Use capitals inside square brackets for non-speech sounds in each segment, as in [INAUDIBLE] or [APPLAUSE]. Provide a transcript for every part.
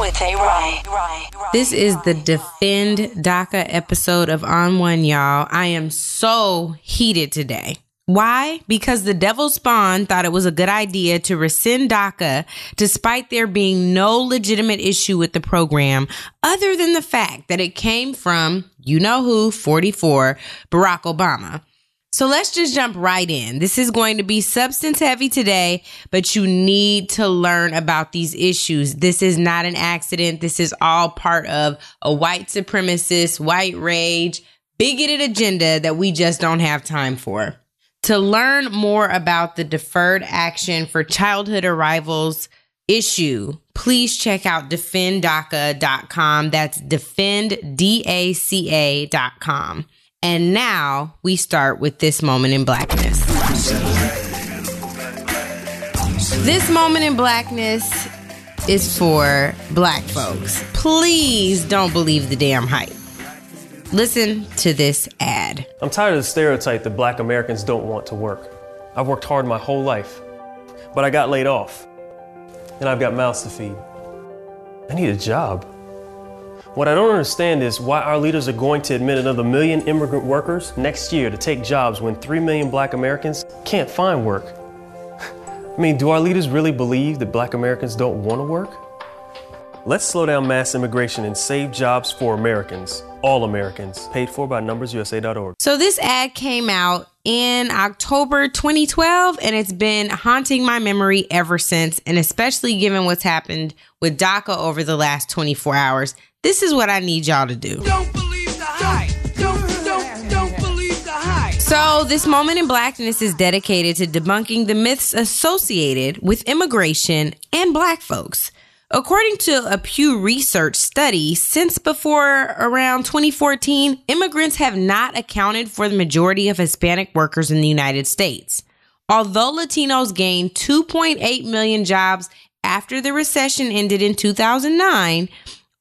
With A. Rye. This is the Defend DACA episode of On One, y'all. I am so heated today. Why? Because the devil spawn thought it was a good idea to rescind DACA despite there being no legitimate issue with the program other than the fact that it came from, you know who, 44, Barack Obama. So let's just jump right in. This is going to be substance heavy today, but you need to learn about these issues. This is not an accident. This is all part of a white supremacist, white rage, bigoted agenda that we just don't have time for. To learn more about the deferred action for childhood arrivals issue, please check out defenddaca.com. That's defenddaca.com. And now we start with this moment in blackness. This moment in blackness is for black folks. Please don't believe the damn hype. Listen to this ad. I'm tired of the stereotype that black Americans don't want to work. I've worked hard my whole life, but I got laid off. And I've got mouths to feed. I need a job. What I don't understand is why our leaders are going to admit another million immigrant workers next year to take jobs when 3 million black Americans can't find work. [LAUGHS] I mean, do our leaders really believe that black Americans don't want to work? Let's slow down mass immigration and save jobs for Americans, all Americans. Paid for by numbersusa.org. So, this ad came out in October 2012, and it's been haunting my memory ever since, and especially given what's happened with DACA over the last 24 hours. This is what I need y'all to do. Don't believe the hype. Don't, don't, don't believe the hype. So, this moment in blackness is dedicated to debunking the myths associated with immigration and black folks. According to a Pew Research study, since before around 2014, immigrants have not accounted for the majority of Hispanic workers in the United States. Although Latinos gained 2.8 million jobs after the recession ended in 2009,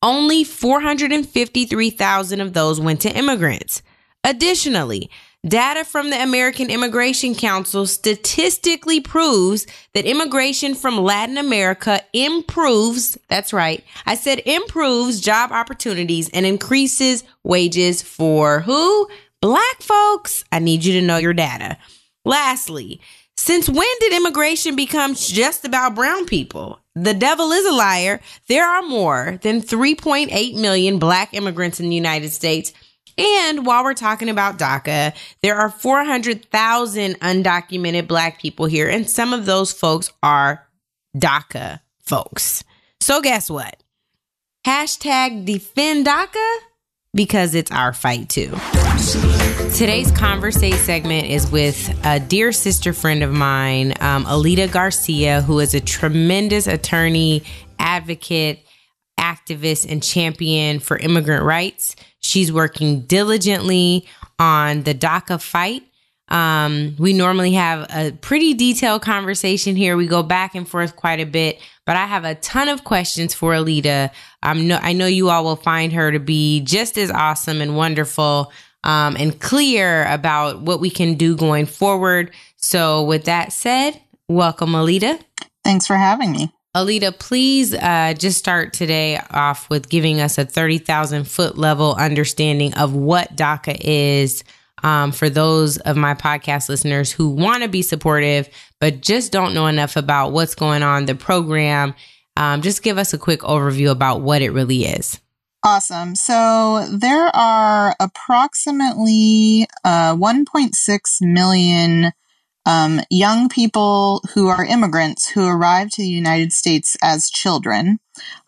only 453,000 of those went to immigrants. Additionally, data from the American Immigration Council statistically proves that immigration from Latin America improves, that's right, I said improves job opportunities and increases wages for who? Black folks. I need you to know your data. Lastly, since when did immigration become just about brown people? The devil is a liar. There are more than 3.8 million black immigrants in the United States. And while we're talking about DACA, there are 400,000 undocumented black people here, and some of those folks are DACA folks. So, guess what? Hashtag defend DACA because it's our fight too. Today's Conversate segment is with a dear sister friend of mine, um, Alida Garcia, who is a tremendous attorney, advocate, activist, and champion for immigrant rights. She's working diligently on the DACA fight. Um, we normally have a pretty detailed conversation here. We go back and forth quite a bit, but I have a ton of questions for Alida. Um, no, I know you all will find her to be just as awesome and wonderful um, and clear about what we can do going forward. So, with that said, welcome, Alida. Thanks for having me. Alida, please uh, just start today off with giving us a 30,000 foot level understanding of what DACA is um, for those of my podcast listeners who want to be supportive, but just don't know enough about what's going on, the program. Um, just give us a quick overview about what it really is. Awesome. So there are approximately uh, 1.6 million um, young people who are immigrants who arrived to the United States as children.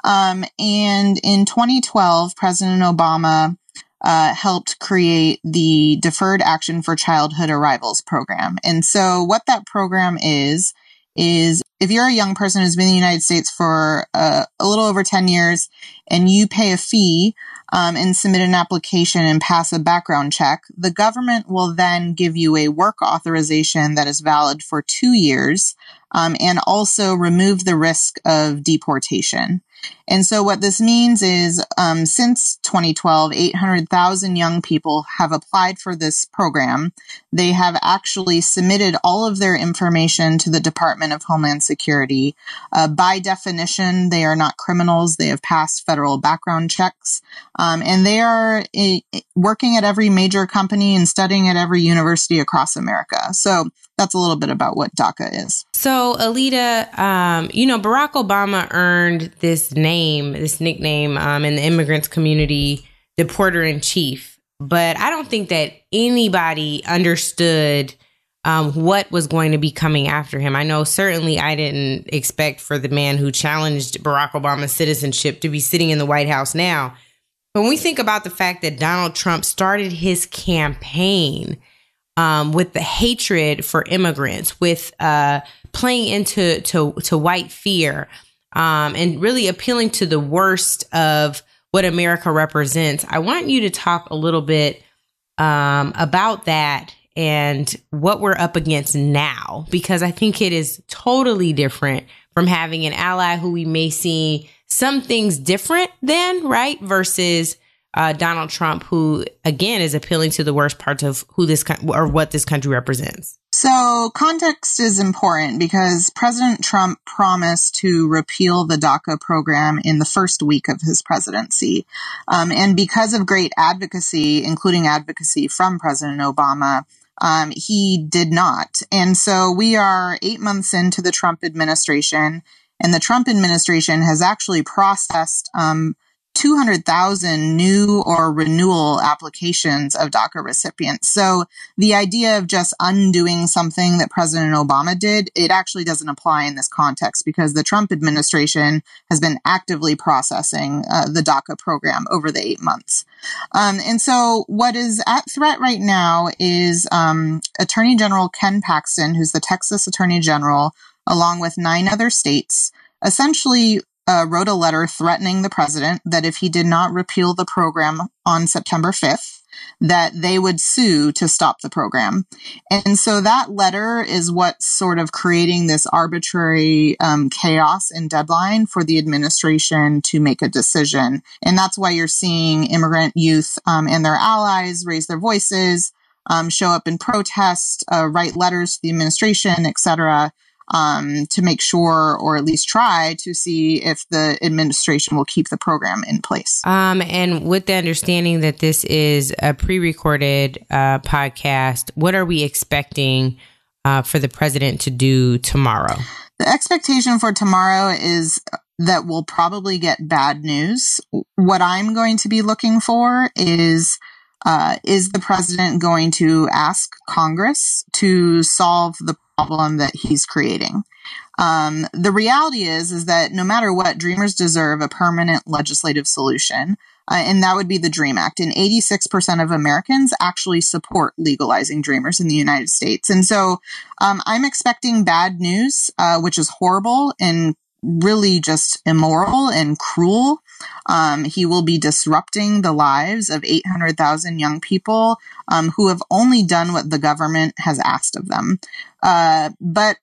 Um, and in 2012, President Obama uh, helped create the Deferred Action for Childhood Arrivals program. And so, what that program is, is if you're a young person who's been in the United States for uh, a little over 10 years and you pay a fee um, and submit an application and pass a background check, the government will then give you a work authorization that is valid for two years um, and also remove the risk of deportation. And so what this means is, um, since 2012, 800,000 young people have applied for this program. They have actually submitted all of their information to the Department of Homeland Security. Uh, by definition, they are not criminals. They have passed federal background checks. Um, and they are uh, working at every major company and studying at every university across America. So that's a little bit about what DACA is. So, Alida, um, you know, Barack Obama earned this name, this nickname um, in the immigrants community, deporter in chief. But I don't think that anybody understood um, what was going to be coming after him. I know certainly I didn't expect for the man who challenged Barack Obama's citizenship to be sitting in the White House now. When we think about the fact that Donald Trump started his campaign um, with the hatred for immigrants, with uh, playing into to, to white fear, um, and really appealing to the worst of what America represents. I want you to talk a little bit um, about that and what we're up against now, because I think it is totally different from having an ally who we may see some things different than, right? Versus uh, Donald Trump, who again is appealing to the worst parts of who this co- or what this country represents. So context is important because President Trump promised to repeal the DACA program in the first week of his presidency. Um, and because of great advocacy, including advocacy from President Obama, um, he did not. And so we are eight months into the Trump administration, and the Trump administration has actually processed um, 200,000 new or renewal applications of DACA recipients. So the idea of just undoing something that President Obama did, it actually doesn't apply in this context because the Trump administration has been actively processing uh, the DACA program over the eight months. Um, and so what is at threat right now is um, Attorney General Ken Paxton, who's the Texas Attorney General, along with nine other states, essentially uh, wrote a letter threatening the president that if he did not repeal the program on September 5th, that they would sue to stop the program. And so that letter is what's sort of creating this arbitrary um, chaos and deadline for the administration to make a decision. And that's why you're seeing immigrant youth um, and their allies raise their voices, um, show up in protest, uh, write letters to the administration, et cetera um, to make sure, or at least try to see if the administration will keep the program in place. Um, and with the understanding that this is a pre-recorded uh, podcast, what are we expecting uh, for the president to do tomorrow? The expectation for tomorrow is that we'll probably get bad news. What I'm going to be looking for is uh, is the president going to ask Congress to solve the problem that he's creating? Um, the reality is, is that no matter what, Dreamers deserve a permanent legislative solution. Uh, and that would be the DREAM Act. And 86% of Americans actually support legalizing Dreamers in the United States. And so um, I'm expecting bad news, uh, which is horrible and really just immoral and cruel. Um, he will be disrupting the lives of 800,000 young people um, who have only done what the government has asked of them. Uh, but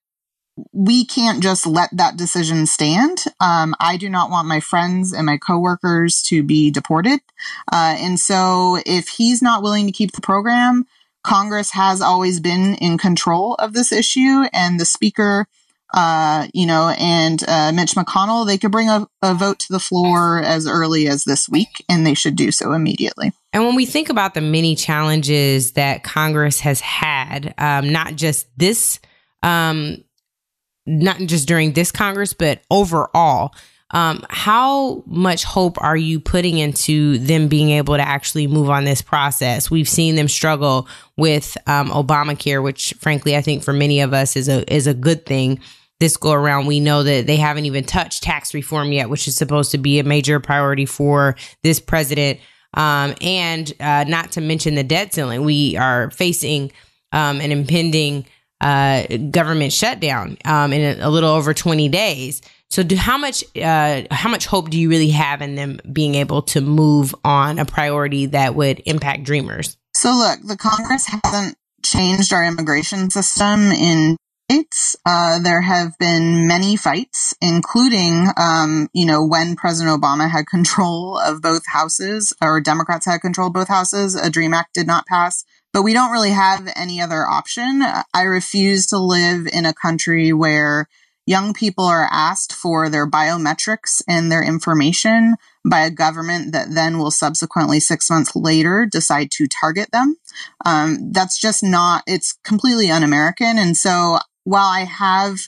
we can't just let that decision stand. Um, I do not want my friends and my coworkers to be deported. Uh, and so if he's not willing to keep the program, Congress has always been in control of this issue, and the speaker uh, you know, and uh, Mitch McConnell, they could bring a, a, vote to the floor as early as this week, and they should do so immediately. And when we think about the many challenges that Congress has had, um, not just this, um, not just during this Congress, but overall, um, how much hope are you putting into them being able to actually move on this process? We've seen them struggle with um, Obamacare, which, frankly, I think for many of us is a is a good thing this go around, we know that they haven't even touched tax reform yet, which is supposed to be a major priority for this president. Um, and uh, not to mention the debt ceiling. We are facing um, an impending uh, government shutdown um, in a, a, little over 20 days. So, do how much uh, how much hope do you really have in them being able to move on a priority that would impact dreamers? So, look, the Congress hasn't changed our immigration system in. Uh, there have been many fights, including, um, you know, when President Obama had control of both houses, or Democrats had control of both houses, a DREAM Act did not pass. But we don't really have any other option. I refuse to live in a country where young people are asked for their biometrics and their information by a government that then will subsequently six months later decide to target them. Um, that's just not, it's completely un American. And so while I have,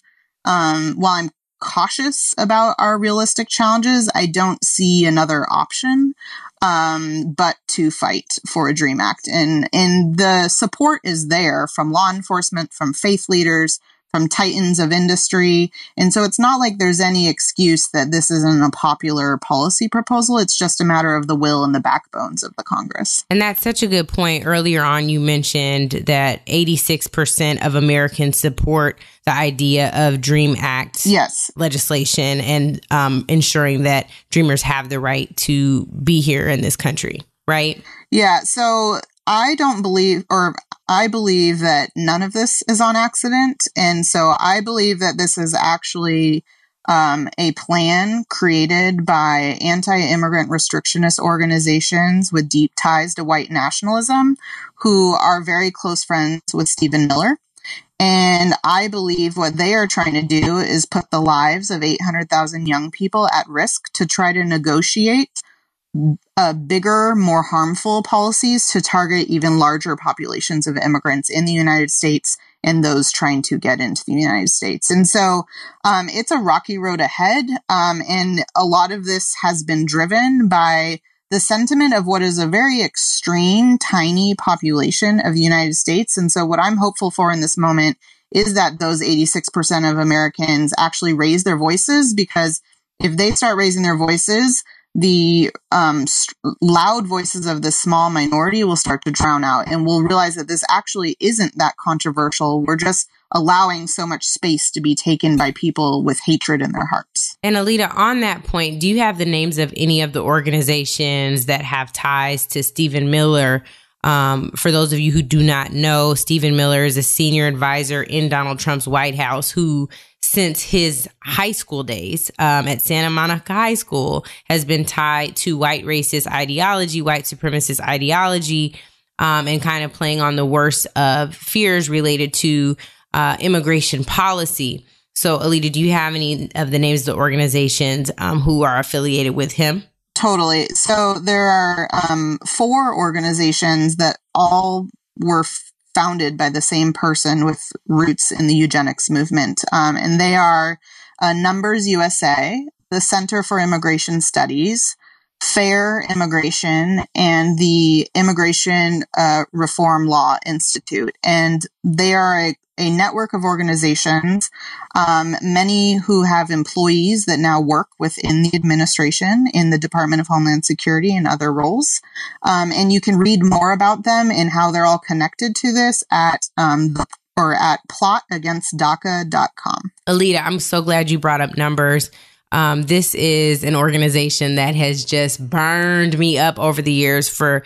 um, while I'm cautious about our realistic challenges, I don't see another option um, but to fight for a Dream Act. And, and the support is there from law enforcement, from faith leaders, from titans of industry. And so it's not like there's any excuse that this isn't a popular policy proposal. It's just a matter of the will and the backbones of the Congress. And that's such a good point. Earlier on, you mentioned that 86% of Americans support the idea of Dream Act yes. legislation and um, ensuring that dreamers have the right to be here in this country, right? Yeah. So I don't believe, or I believe that none of this is on accident. And so I believe that this is actually um, a plan created by anti immigrant restrictionist organizations with deep ties to white nationalism who are very close friends with Stephen Miller. And I believe what they are trying to do is put the lives of 800,000 young people at risk to try to negotiate uh, bigger, more harmful policies to target even larger populations of immigrants in the United States and those trying to get into the United States. And so um, it's a rocky road ahead. Um, and a lot of this has been driven by the sentiment of what is a very extreme, tiny population of the United States. And so what I'm hopeful for in this moment is that those 86% of Americans actually raise their voices because if they start raising their voices, the um, loud voices of the small minority will start to drown out and we'll realize that this actually isn't that controversial. We're just allowing so much space to be taken by people with hatred in their hearts. And Alida, on that point, do you have the names of any of the organizations that have ties to Stephen Miller? Um, for those of you who do not know, Stephen Miller is a senior advisor in Donald Trump's White House who since his high school days um, at Santa Monica High School has been tied to white racist ideology, white supremacist ideology, um, and kind of playing on the worst of fears related to uh, immigration policy. So, Alida, do you have any of the names of the organizations um, who are affiliated with him? Totally. So, there are um, four organizations that all were founded by the same person with roots in the eugenics movement. Um, and they are uh, Numbers USA, the Center for Immigration Studies, Fair Immigration, and the Immigration uh, Reform Law Institute. And they are a a network of organizations, um, many who have employees that now work within the administration in the Department of Homeland Security and other roles. Um, and you can read more about them and how they're all connected to this at um, the or at plotagainstdaca.com. Alida, I'm so glad you brought up numbers. Um, this is an organization that has just burned me up over the years for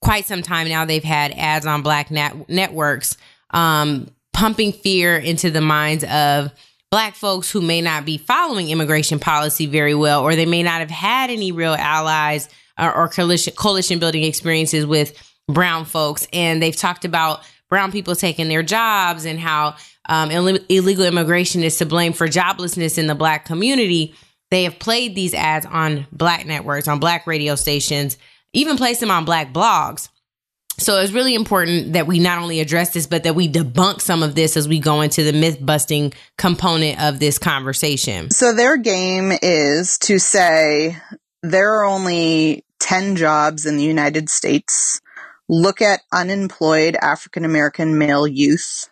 quite some time now. They've had ads on Black net- networks um, pumping fear into the minds of black folks who may not be following immigration policy very well, or they may not have had any real allies or, or coalition, coalition building experiences with brown folks. And they've talked about brown people taking their jobs and how um, Ill- illegal immigration is to blame for joblessness in the black community. They have played these ads on black networks, on black radio stations, even placed them on black blogs. So it's really important that we not only address this, but that we debunk some of this as we go into the myth busting component of this conversation. So their game is to say there are only 10 jobs in the United States. Look at unemployed African American male youth.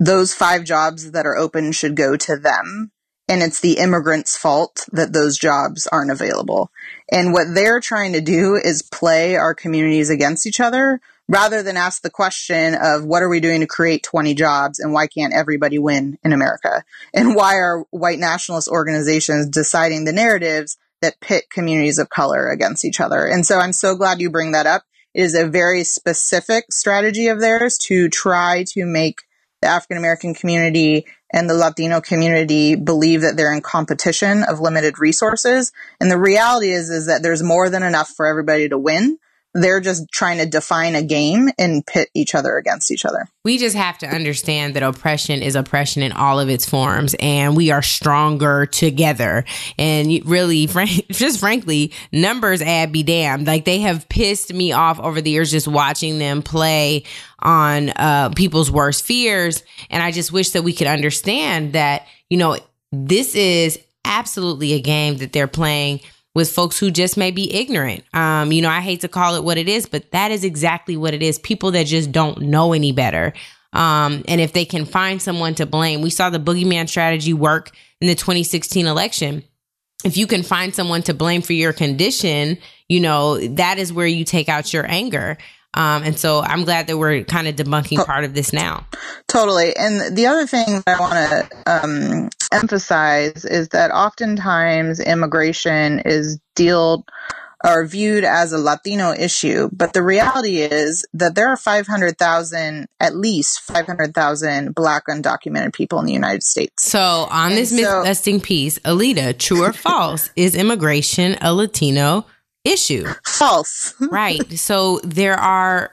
Those five jobs that are open should go to them and it's the immigrants' fault that those jobs aren't available. And what they're trying to do is play our communities against each other rather than ask the question of what are we doing to create 20 jobs and why can't everybody win in America? And why are white nationalist organizations deciding the narratives that pit communities of color against each other? And so I'm so glad you bring that up. It is a very specific strategy of theirs to try to make the African American community and the Latino community believe that they're in competition of limited resources. And the reality is, is that there's more than enough for everybody to win. They're just trying to define a game and pit each other against each other. We just have to understand that oppression is oppression in all of its forms, and we are stronger together. And really, [LAUGHS] frank, just frankly, numbers ad be damned. Like they have pissed me off over the years just watching them play on uh, people's worst fears. And I just wish that we could understand that, you know, this is absolutely a game that they're playing with folks who just may be ignorant. Um, you know, I hate to call it what it is, but that is exactly what it is. People that just don't know any better. Um, and if they can find someone to blame, we saw the boogeyman strategy work in the 2016 election. If you can find someone to blame for your condition, you know, that is where you take out your anger. Um, and so I'm glad that we're kind of debunking part of this now. Totally. And the other thing that I want to um, emphasize is that oftentimes immigration is dealt or viewed as a Latino issue, but the reality is that there are 500,000, at least 500,000 Black undocumented people in the United States. So, on and this so, piece, Alida, true or false, [LAUGHS] is immigration a Latino issue. False. right. So there are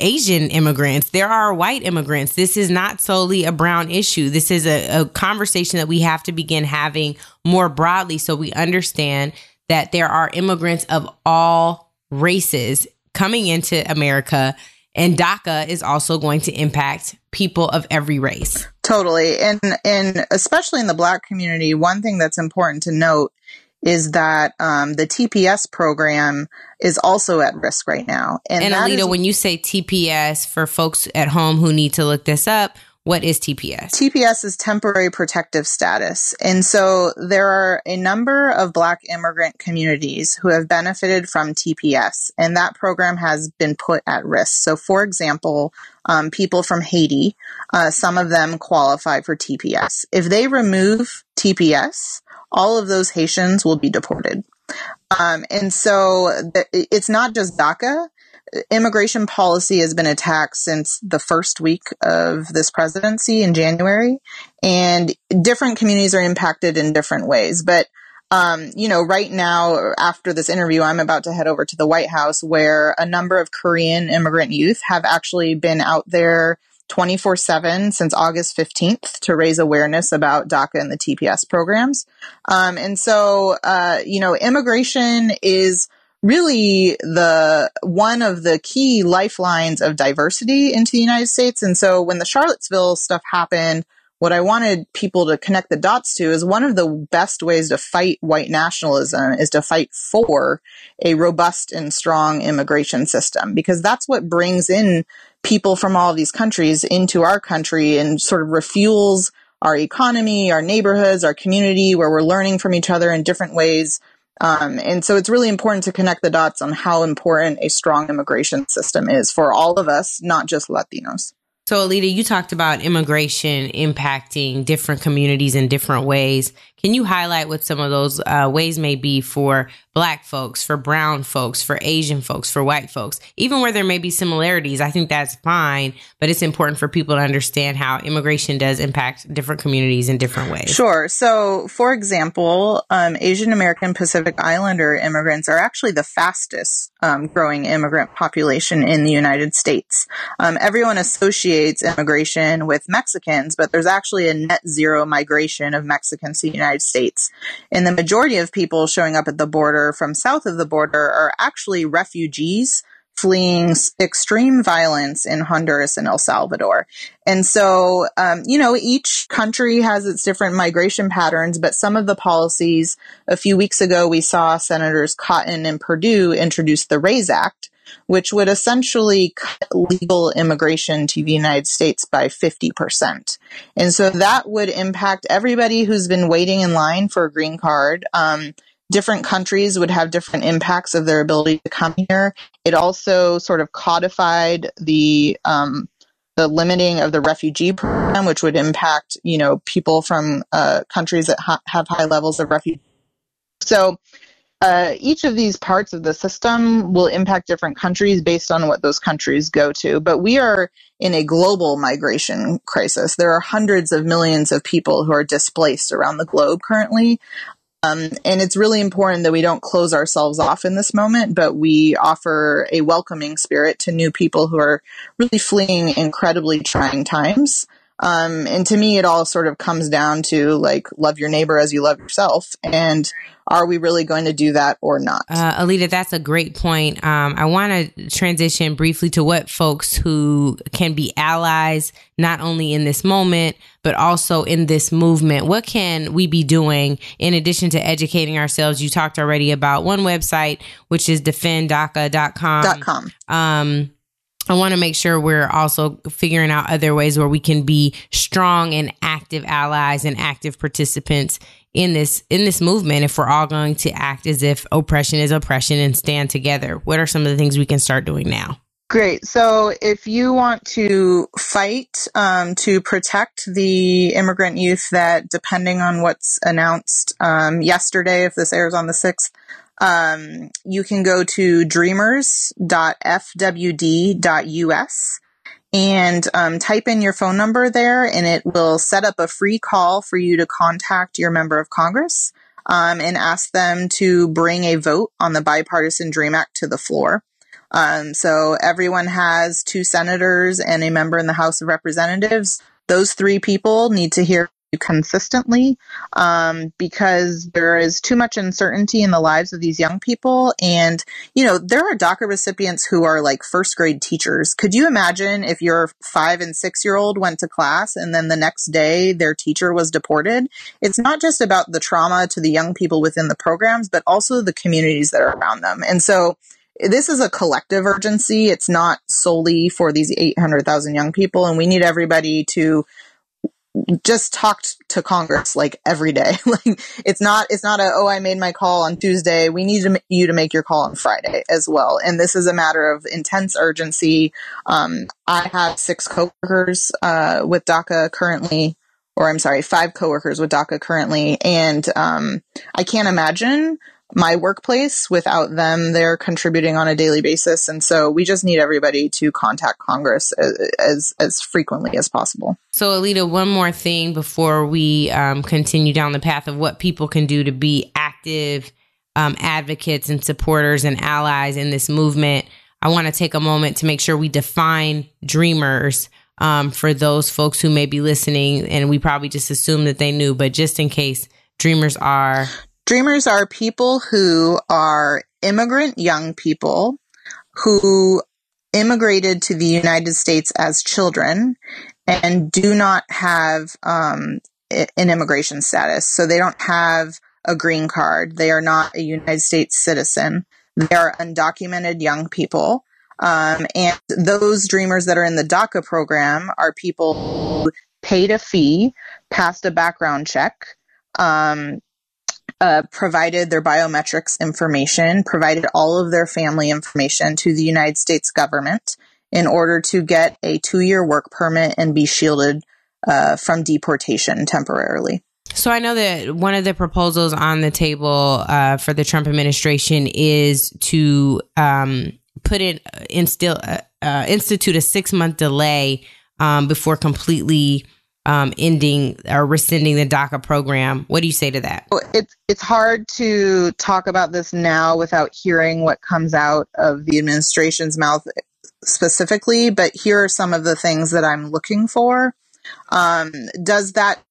Asian immigrants, there are white immigrants. This is not solely a brown issue. This is a, a conversation that we have to begin having more broadly so we understand that there are immigrants of all races coming into America. And DACA is also going to impact people of every race. Totally. And and especially in the black community, one thing that's important to note is that um, the TPS program is also at risk right now. And, and Alida, is, when you say TPS for folks at home who need to look this up, what is TPS? TPS is temporary protective status. And so there are a number of Black immigrant communities who have benefited from TPS, and that program has been put at risk. So, for example, um, people from Haiti, uh, some of them qualify for TPS. If they remove TPS, all of those Haitians will be deported. Um, and so it's not just DACA. Immigration policy has been attacked since the first week of this presidency in January, and different communities are impacted in different ways. But um, you know, right now, after this interview, I'm about to head over to the White House where a number of Korean immigrant youth have actually been out there 24 7 since August 15th to raise awareness about DACA and the TPS programs. Um, and so, uh, you know, immigration is really the one of the key lifelines of diversity into the United States. And so when the Charlottesville stuff happened, what I wanted people to connect the dots to is one of the best ways to fight white nationalism is to fight for a robust and strong immigration system because that's what brings in people from all these countries into our country and sort of refuels our economy, our neighborhoods, our community, where we're learning from each other in different ways. Um, and so it's really important to connect the dots on how important a strong immigration system is for all of us, not just Latinos. So, Alida, you talked about immigration impacting different communities in different ways. Can you highlight what some of those uh, ways may be for Black folks, for Brown folks, for Asian folks, for white folks? Even where there may be similarities, I think that's fine, but it's important for people to understand how immigration does impact different communities in different ways. Sure. So, for example, um, Asian American Pacific Islander immigrants are actually the fastest um, growing immigrant population in the United States. Um, everyone associates immigration with Mexicans, but there's actually a net zero migration of Mexicans to the United United States. And the majority of people showing up at the border from south of the border are actually refugees fleeing extreme violence in Honduras and El Salvador. And so, um, you know, each country has its different migration patterns, but some of the policies, a few weeks ago, we saw Senators Cotton and Perdue introduce the RAISE Act, which would essentially cut legal immigration to the United States by 50%. And so that would impact everybody who's been waiting in line for a green card. Um, different countries would have different impacts of their ability to come here. It also sort of codified the um, the limiting of the refugee program, which would impact you know people from uh, countries that ha- have high levels of refugee. So uh, each of these parts of the system will impact different countries based on what those countries go to. But we are in a global migration crisis. There are hundreds of millions of people who are displaced around the globe currently. Um, and it's really important that we don't close ourselves off in this moment, but we offer a welcoming spirit to new people who are really fleeing incredibly trying times. Um, and to me, it all sort of comes down to like, love your neighbor as you love yourself. And are we really going to do that or not? Uh, Alida, that's a great point. Um, I want to transition briefly to what folks who can be allies, not only in this moment, but also in this movement. What can we be doing in addition to educating ourselves? You talked already about one website, which is defenddaca.com. .com. Um, I want to make sure we're also figuring out other ways where we can be strong and active allies and active participants in this in this movement if we're all going to act as if oppression is oppression and stand together. What are some of the things we can start doing now? Great. So, if you want to fight um, to protect the immigrant youth that, depending on what's announced um, yesterday, if this airs on the 6th, um, you can go to dreamers.fwd.us and um, type in your phone number there, and it will set up a free call for you to contact your member of Congress um, and ask them to bring a vote on the Bipartisan Dream Act to the floor. Um, so everyone has two senators and a member in the House of Representatives. Those three people need to hear consistently um, because there is too much uncertainty in the lives of these young people. And, you know, there are DACA recipients who are like first grade teachers. Could you imagine if your five and six year old went to class and then the next day their teacher was deported? It's not just about the trauma to the young people within the programs, but also the communities that are around them. And so, this is a collective urgency. It's not solely for these 800,000 young people. And we need everybody to just talked to Congress like every day. [LAUGHS] like it's not it's not a oh I made my call on Tuesday. We need to, you to make your call on Friday as well. And this is a matter of intense urgency. Um, I have six coworkers uh, with DACA currently, or I'm sorry, five coworkers with DACA currently, and um, I can't imagine my workplace without them they're contributing on a daily basis. And so we just need everybody to contact congress as as, as frequently as possible. So alida one more thing before we um, continue down the path of what people can do to be active um, advocates and supporters and allies in this movement i want to take a moment to make sure we define dreamers um, for those folks who may be listening. And we probably just assume that they knew but just in case dreamers are Dreamers are people who are immigrant young people who immigrated to the United States as children and do not have um, an immigration status. So they don't have a green card. They are not a United States citizen. They are undocumented young people. Um, and those dreamers that are in the DACA program are people who paid a fee, passed a background check, um, uh, provided their biometrics information, provided all of their family information to the United States government in order to get a two year work permit and be shielded uh, from deportation temporarily. So I know that one of the proposals on the table uh, for the Trump administration is to um, put in instill uh, uh, institute a six month delay um, before completely um, ending or rescinding the DACA program. What do you say to that? It's it's hard to talk about this now without hearing what comes out of the administration's mouth specifically. But here are some of the things that I'm looking for. Um, does that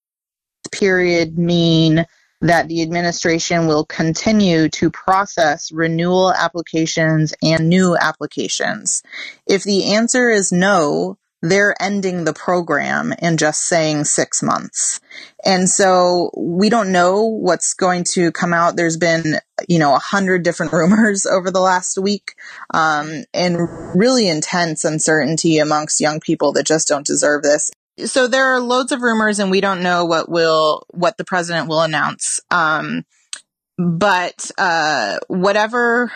period mean that the administration will continue to process renewal applications and new applications? If the answer is no, they're ending the program and just saying six months. And so we don't know what's going to come out. There's been, you know, a hundred different [LAUGHS] rumors over the last week, um, and really intense uncertainty amongst young people that just don't deserve this. So there are loads of rumors and we don't know what will, what the president will announce. Um, but, uh, whatever,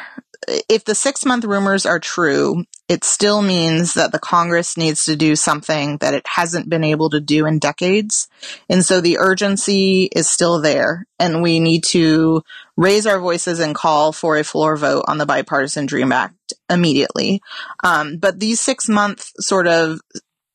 if the six month rumors are true, it still means that the Congress needs to do something that it hasn't been able to do in decades. And so the urgency is still there and we need to raise our voices and call for a floor vote on the bipartisan Dream Act immediately. Um, but these six month sort of,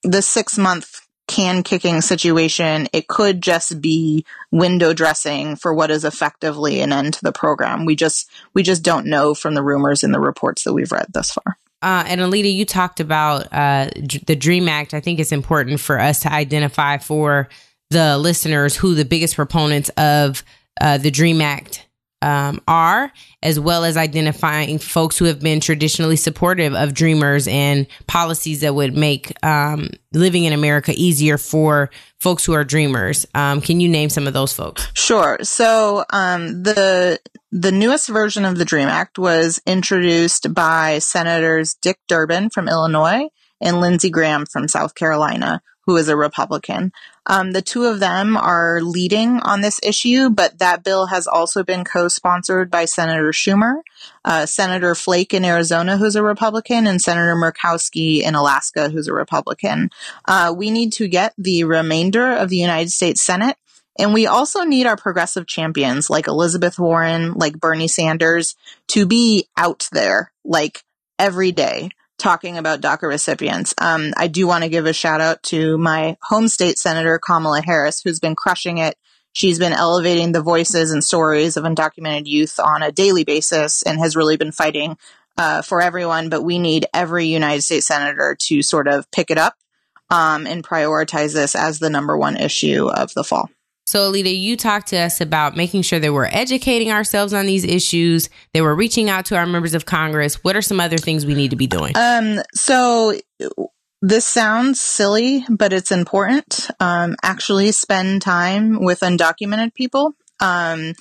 the six month can kicking situation, it could just be window dressing for what is effectively an end to the program. We just we just don't know from the rumors and the reports that we've read thus far. Uh, and Alida, you talked about uh, the Dream Act. I think it's important for us to identify for the listeners who the biggest proponents of uh, the Dream Act um, are, as well as identifying folks who have been traditionally supportive of dreamers and policies that would make um, living in America easier for folks who are dreamers. Um, can you name some of those folks? Sure. So um, the the newest version of the Dream Act was introduced by Senators Dick Durbin from Illinois and Lindsey Graham from South Carolina, who is a Republican. Um, the two of them are leading on this issue, but that bill has also been co-sponsored by Senator Schumer, uh, Senator Flake in Arizona, who's a Republican, and Senator Murkowski in Alaska, who's a Republican. Uh, we need to get the remainder of the United States Senate and we also need our progressive champions like Elizabeth Warren, like Bernie Sanders to be out there like every day talking about DACA recipients. Um, I do want to give a shout out to my home state senator, Kamala Harris, who's been crushing it. She's been elevating the voices and stories of undocumented youth on a daily basis and has really been fighting uh, for everyone. But we need every United States senator to sort of pick it up um, and prioritize this as the number one issue of the fall. So, Alida, you talked to us about making sure that we're educating ourselves on these issues, that we're reaching out to our members of Congress. What are some other things we need to be doing? Um, so this sounds silly, but it's important. Um, actually spend time with undocumented people. Um,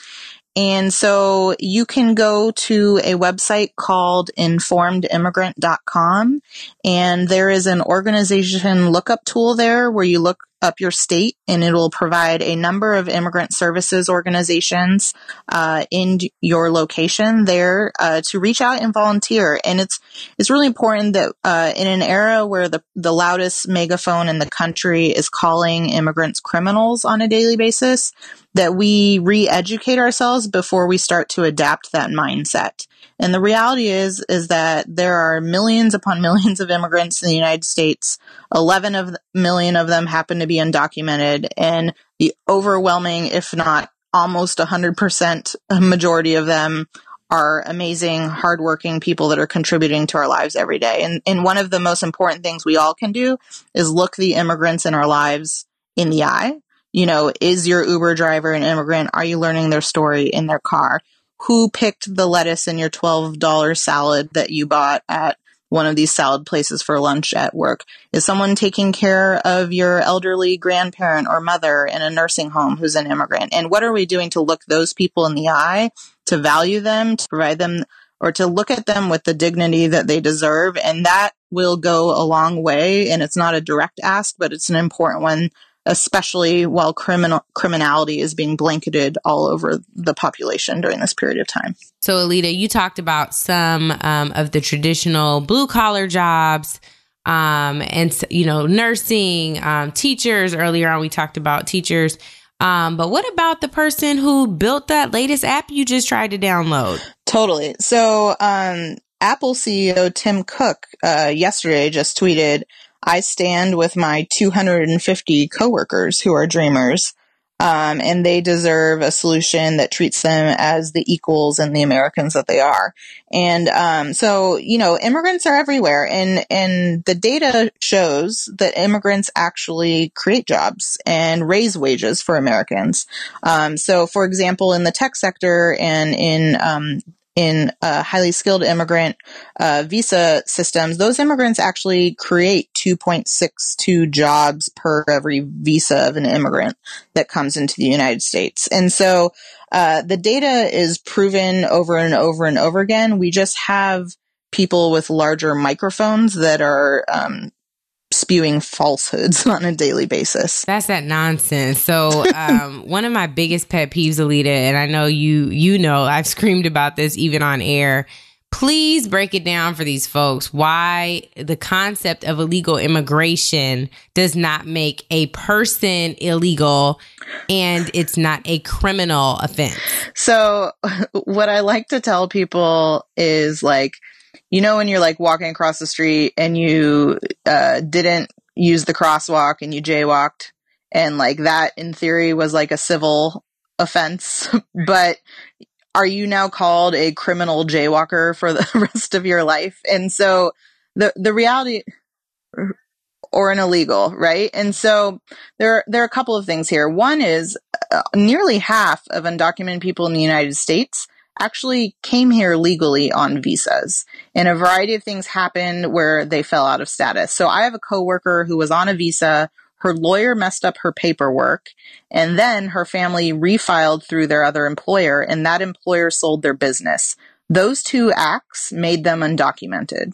and so you can go to a website called informedimmigrant.com and there is an organization lookup tool there where you look up your state and it'll provide a number of immigrant services organizations uh, in your location there uh, to reach out and volunteer. And it's it's really important that uh, in an era where the the loudest megaphone in the country is calling immigrants criminals on a daily basis, that we re-educate ourselves before we start to adapt that mindset. And the reality is, is that there are millions upon [LAUGHS] millions of immigrants in the United States. 11 of million of them happen to be undocumented and the overwhelming, if not almost 100% [LAUGHS] majority of them are amazing, hardworking people that are contributing to our lives every day. And, and one of the most important things we all can do is look the immigrants in our lives in the eye. You know, is your Uber driver an immigrant? Are you learning their story in their car? Who picked the lettuce in your $12 salad that you bought at one of these salad places for lunch at work? Is someone taking care of your elderly grandparent or mother in a nursing home who's an immigrant? And what are we doing to look those people in the eye, to value them, to provide them, or to look at them with the dignity that they deserve? And that will go a long way. And it's not a direct ask, but it's an important one especially while criminal criminality is being blanketed all over the population during this period of time. So, Alida, you talked about some um, of the traditional blue collar jobs. Um, and you know, nursing, um, teachers. Earlier on, we talked about teachers. Um, but what about the person who built that latest app you just tried to download? Totally. So, um, Apple CEO Tim Cook uh, yesterday just tweeted I stand with my 250 coworkers who are dreamers. Um, and they deserve a solution that treats them as the equals and the Americans that they are. And um, so, you know, immigrants are everywhere, and and the data shows that immigrants actually create jobs and raise wages for Americans. Um, so, for example, in the tech sector and in um, in uh, highly skilled immigrant uh, visa systems, those immigrants actually create 2.62 jobs per every visa of an immigrant that comes into the United States. And so uh, the data is proven over and over and over again. We just have people with larger microphones that are um, spewing falsehoods [LAUGHS] on a daily basis. That's that nonsense. So, um, [LAUGHS] one of my biggest pet peeves, Alida, and I know you, you know, I've screamed about this even on air. please break it down for these folks why the concept of illegal immigration does not make a person illegal and it's not a criminal offense. So, [LAUGHS] what I like to tell people is like, you know, when you're like walking across the street and you uh, didn't use the crosswalk and you jaywalked, and like that in theory was like a civil offense, [LAUGHS] but are you now called a criminal jaywalker for the [LAUGHS] rest of your life? And so the the reality or an illegal, right? And so there there are a couple of things here. One is uh, nearly half of undocumented people in the United States actually came here legally on visas. And a variety of things happened where they fell out of status. So I have a coworker who was on a visa her lawyer messed up her paperwork and then her family refiled through their other employer and that employer sold their business. Those two acts made them undocumented.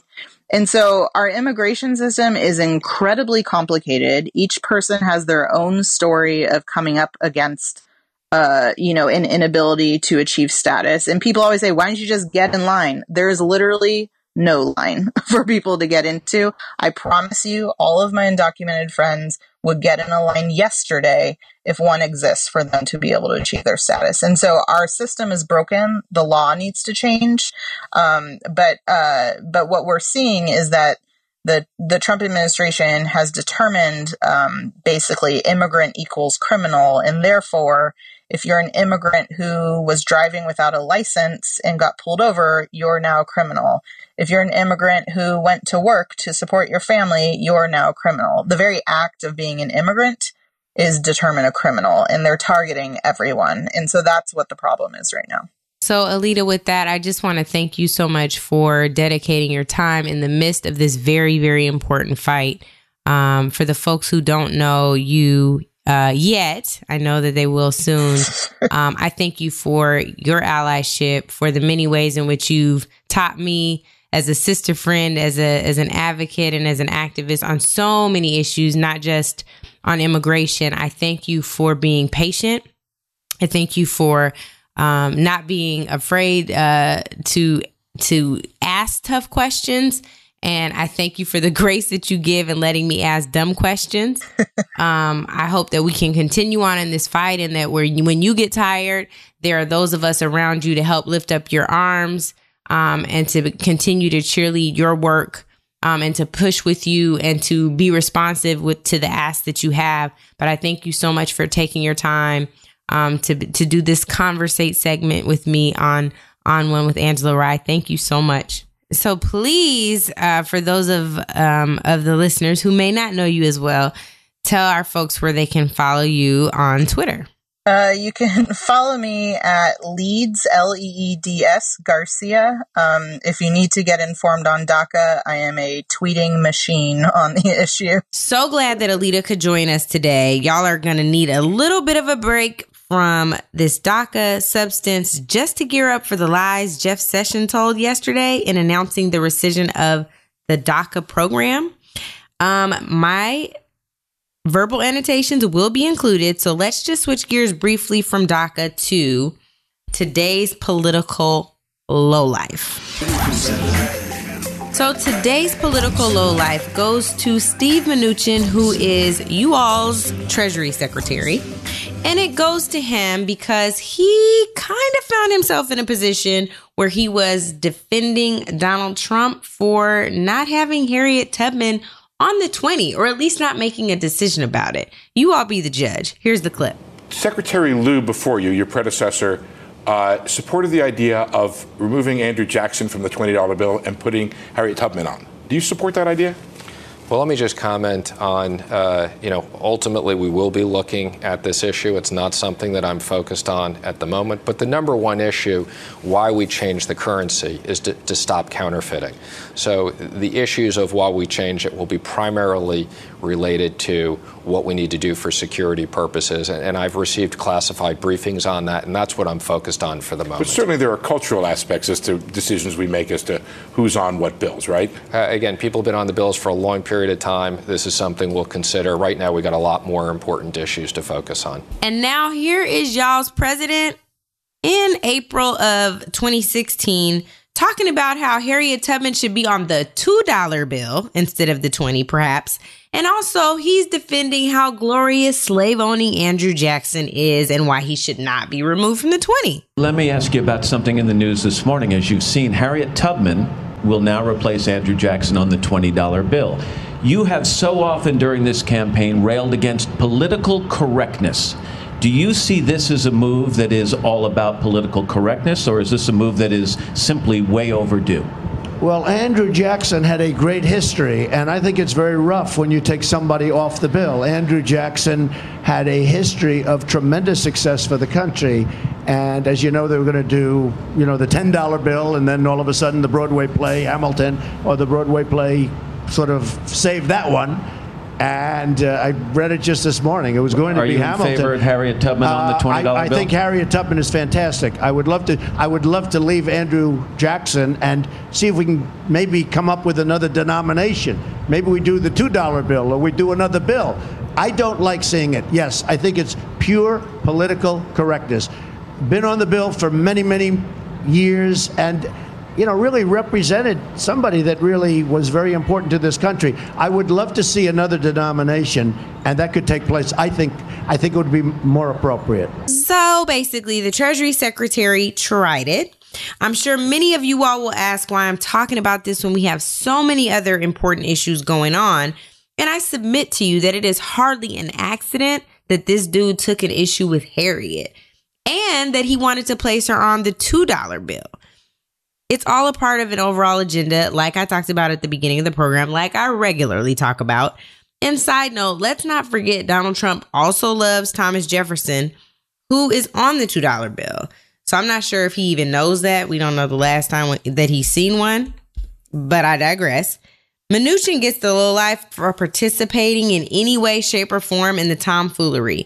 And so our immigration system is incredibly complicated. Each person has their own story of coming up against uh, you know, an inability to achieve status. And people always say, why don't you just get in line? There is literally no line [LAUGHS] for people to get into. I promise you, all of my undocumented friends would get in a line yesterday if one exists for them to be able to achieve their status. And so our system is broken. The law needs to change. Um, but uh, but what we're seeing is that the the Trump administration has determined um, basically immigrant equals criminal, and therefore, if you're an immigrant who was driving without a license and got pulled over, you're now a criminal. If you're an immigrant who went to work to support your family, you're now a criminal. The very act of being an immigrant is determine a criminal, and they're targeting everyone, and so that's what the problem is right now. So, Alida, with that, I just want to thank you so much for dedicating your time in the midst of this very, very important fight. Um, for the folks who don't know you uh, yet, I know that they will soon. [LAUGHS] Um, I thank you for your allyship, for the many ways in which you've taught me as a sister friend, as a as an advocate, and as an activist on so many issues, not just on immigration. I thank you for being patient. I thank you for um, not being afraid uh, to to ask tough questions. And I thank you for the [LAUGHS] grace that you give and letting me ask dumb questions. [LAUGHS] um, I hope that we can continue on in this fight and that where when you get tired, there are those of us around you to help lift up your arms um, and to continue to cheerlead your work um, and to push with you and to be responsive with to the ask that you have. But I thank you so much for taking your time um, to to do this conversate segment with me on on one with Angela Rye. Thank you so much. So please, uh, for those of um, of the listeners who may not know you as well, tell our folks where they can follow you on Twitter. Uh, you can [LAUGHS] follow me at Leeds L E E D S Garcia. Um, if you need to get informed on DACA, I am a tweeting machine on the [LAUGHS] issue. So glad that Alida could join us today. Y'all are going to need a little bit of a break from this DACA substance just to gear up for the lies Jeff Sessions told yesterday in announcing the rescission of the DACA program. Um, my verbal annotations will be included. So let's just switch gears briefly from DACA to today's political lowlife. So today's political lowlife goes to Steve Mnuchin, who is you all's Treasury Secretary. And it goes to him because he kind of found himself in a position where he was defending Donald Trump for not having Harriet Tubman on the 20, or at least not making a decision about it. You all be the judge. Here's the clip. Secretary Lew, before you, your predecessor, uh, supported the idea of removing Andrew Jackson from the $20 bill and putting Harriet Tubman on. Do you support that idea? Well, let me just comment on, uh, you know, ultimately we will be looking at this issue. It's not something that I'm focused on at the moment. But the number one issue why we change the currency is to, to stop counterfeiting. So the issues of why we change it will be primarily related to what we need to do for security purposes. And, and, I've received classified briefings on that, and that's what I'm focused on for the moment. But certainly there are cultural aspects as to decisions we make as to who's on what bills, right? Uh, again, people have been on the bills for a long period of time. This is something we'll consider. Right now, we've got a lot more important issues to focus on. And now here is y'all's president in April of 2016 talking about how Harriet Tubman should be on the $2 bill instead of the 20 perhaps. And also, he's defending how glorious slave owning Andrew Jackson is and why he should not be removed from the 20. Let me ask you about something in the news this morning. As you've seen, Harriet Tubman will now replace Andrew Jackson on the $20 bill. You have so often during this campaign railed against political correctness. Do you see this as a move that is all about political correctness, or is this a move that is simply way overdue? Well, Andrew Jackson had a great history, and I think it's very rough when you take somebody off the bill. Andrew Jackson had a history of tremendous success for the country, and as you know, they were going to do, you know, the $10 bill, and then all of a sudden the Broadway play Hamilton or the Broadway play sort of saved that one. And uh, I read it just this morning. It was going to Are be you in Hamilton. favor of Harriet Tubman on the Uh, $20 I, I think Harriet Tubman is fantastic. I would love to. I would love to leave Andrew Jackson and see if we can maybe come up with another denomination. Maybe we do the two dollar bill or we do another bill. I don't like seeing it. Yes, I think it's pure political correctness. Been on the bill for many, many years and. You know, really represented somebody that really was very important to this country. I would love to see another denomination, and that could take place. I think. I think it would be more appropriate. So basically, the Treasury Secretary tried it. I'm sure many of you all will ask why I'm talking about this when we have so many other important issues going on. And I submit to you that it is hardly an accident that this dude took an issue with Harriet and that he wanted to place her on the $2 bill. It's all a part of an overall agenda, like I talked about at the beginning of the program, like I regularly talk about. And side note, let's not forget Donald Trump also loves Thomas Jefferson, who is on the $2 bill. So I'm not sure if he even knows that. We don't know the last time that he's seen one, but I digress. Mnuchin gets the low life for participating in any way, shape, or form in the tomfoolery.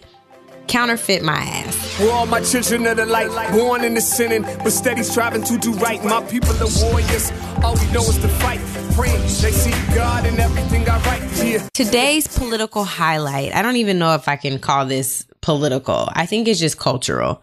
Counterfeit my ass. For all my children of the light, born in the sinning, but steady striving to do right. My people are warriors. All we know is to fight, praying they see God in everything I write. Yeah. Today's political highlight, I don't even know if I can call this political. I think it's just cultural.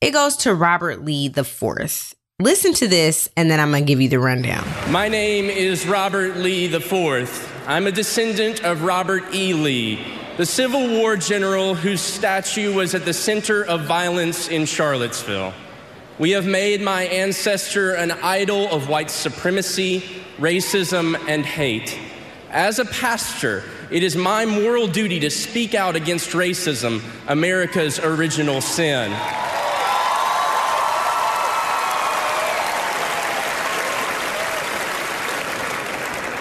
It goes to Robert Lee the Fourth. Listen to this, and then I'm gonna give you the rundown. My name is Robert Lee IV. I'm a descendant of Robert E. Lee, the Civil War general whose statue was at the center of violence in Charlottesville. We have made my ancestor an idol of white supremacy, racism, and hate. As a pastor, it is my moral duty to speak out against racism, America's original sin.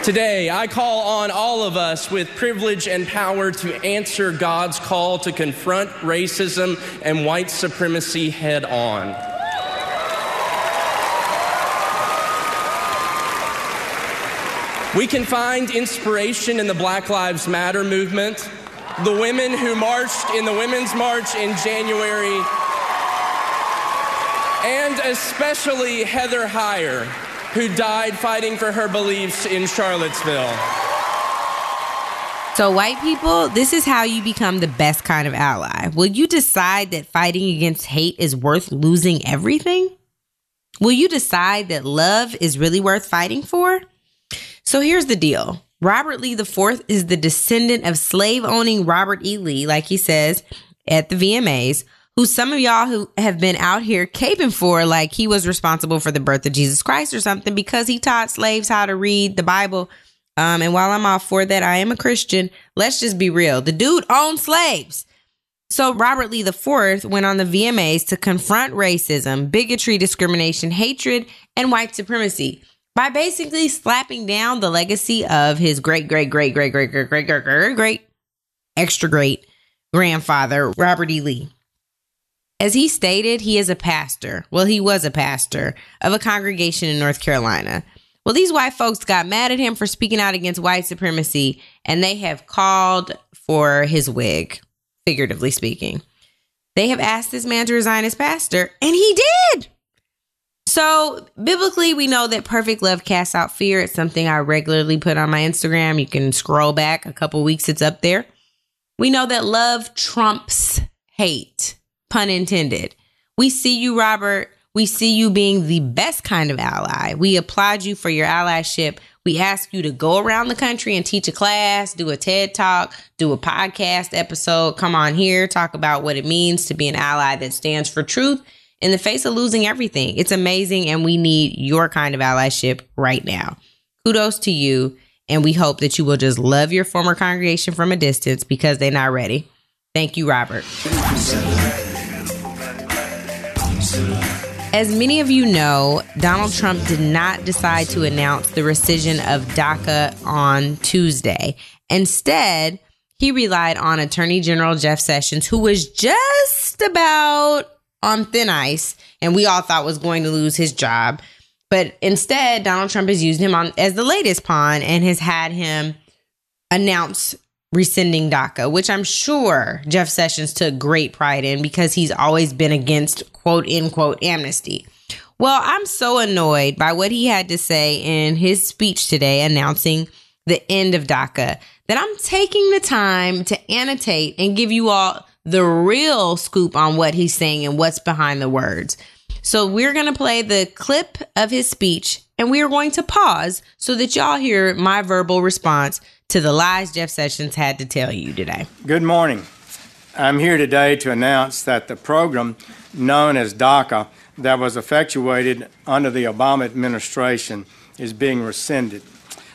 Today, I call on all of us with privilege and power to answer God's call to confront racism and white supremacy head on. We can find inspiration in the Black Lives Matter movement, the women who marched in the Women's March in January, and especially Heather Heyer, who died fighting for her beliefs in Charlottesville. So, white people, this is how you become the best kind of ally. Will you decide that fighting against hate is worth losing everything? Will you decide that love is really worth fighting for? So, here's the deal Robert Lee IV is the descendant of slave owning Robert E. Lee, like he says at the VMAs, who some of y'all who have been out here caping for like he was responsible for the birth of Jesus Christ or something because he taught slaves how to read the Bible. Um, and while I'm all for that, I am a Christian. Let's just be real. The dude owned slaves. So Robert Lee IV went on the VMAs to confront racism, bigotry, discrimination, hatred, and white supremacy by basically slapping down the legacy of his great, great, great, great, great, great, great, great, great, great, extra great grandfather, Robert E. Lee. As he stated, he is a pastor. Well, he was a pastor of a congregation in North Carolina. Well, these white folks got mad at him for speaking out against white supremacy, and they have called for his wig, figuratively speaking. They have asked this man to resign as pastor, and he did. So, biblically, we know that perfect love casts out fear. It's something I regularly put on my Instagram. You can scroll back a couple weeks, it's up there. We know that love trumps hate, pun intended. We see you, Robert. We see you being the best kind of ally. We applaud you for your allyship. We ask you to go around the country and teach a class, do a TED talk, do a podcast episode, come on here, talk about what it means to be an ally that stands for truth in the face of losing everything. It's amazing, and we need your kind of allyship right now. Kudos to you, and we hope that you will just love your former congregation from a distance because they're not ready. Thank you, Robert. As many of you know, Donald Trump did not decide to announce the rescission of DACA on Tuesday. Instead, he relied on Attorney General Jeff Sessions, who was just about on thin ice and we all thought was going to lose his job. But instead, Donald Trump has used him on as the latest pawn and has had him announce rescinding DACA, which I'm sure Jeff Sessions took great pride in because he's always been against quote unquote amnesty. Well, I'm so annoyed by what he had to say in his speech today announcing the end of DACA that I'm taking the time to annotate and give you all the real scoop on what he's saying and what's behind the words. So we're going to play the clip of his speech and we are going to pause so that y'all hear my verbal response to the lies Jeff Sessions had to tell you today. Good morning. I'm here today to announce that the program known as DACA that was effectuated under the Obama administration is being rescinded.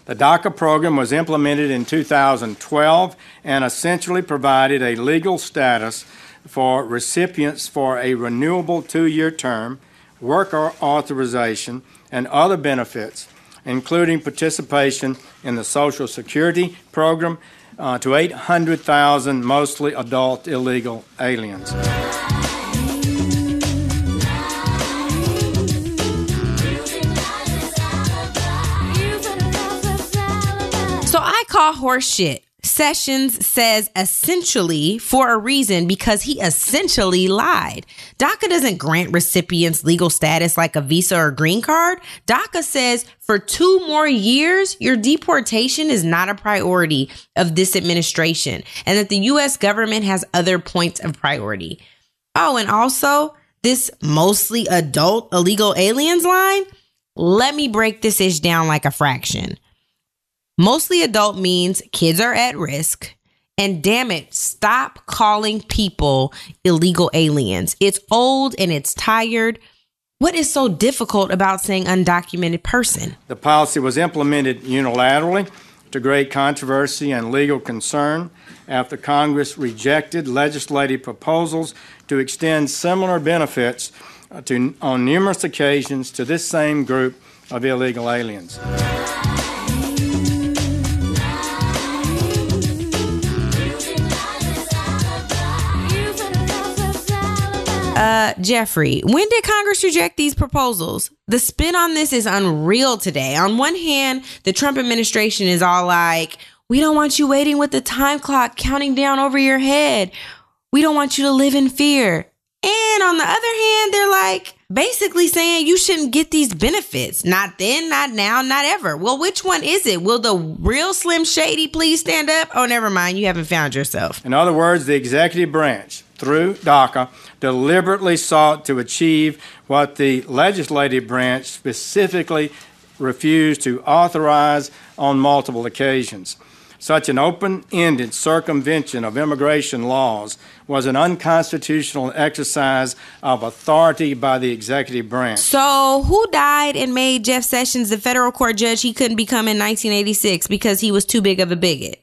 The DACA program was implemented in 2012 and essentially provided a legal status for recipients for a renewable two year term, work authorization, and other benefits including participation in the Social Security program uh, to 800,000 mostly adult illegal aliens. So I call horseshit Sessions says essentially for a reason because he essentially lied. DACA doesn't grant recipients legal status like a visa or green card. DACA says for two more years, your deportation is not a priority of this administration and that the U.S. government has other points of priority. Oh, and also this mostly adult illegal aliens line. Let me break this ish down like a fraction. Mostly adult means kids are at risk. And damn it, stop calling people illegal aliens. It's old and it's tired. What is so difficult about saying undocumented person? The policy was implemented unilaterally to great controversy and legal concern after Congress rejected legislative proposals to extend similar benefits uh, to, on numerous occasions to this same group of illegal aliens. Uh, Jeffrey, when did Congress reject these proposals? The spin on this is unreal today. On one hand, the Trump administration is all like, we don't want you waiting with the time clock counting down over your head. We don't want you to live in fear. And on the other hand, they're like basically saying you shouldn't get these benefits. Not then, not now, not ever. Well, which one is it? Will the real Slim Shady please stand up? Oh, never mind. You haven't found yourself. In other words, the executive branch through DACA deliberately sought to achieve what the legislative branch specifically refused to authorize on multiple occasions. Such an open ended circumvention of immigration laws was an unconstitutional exercise of authority by the executive branch. So, who died and made Jeff Sessions the federal court judge he couldn't become in 1986 because he was too big of a bigot?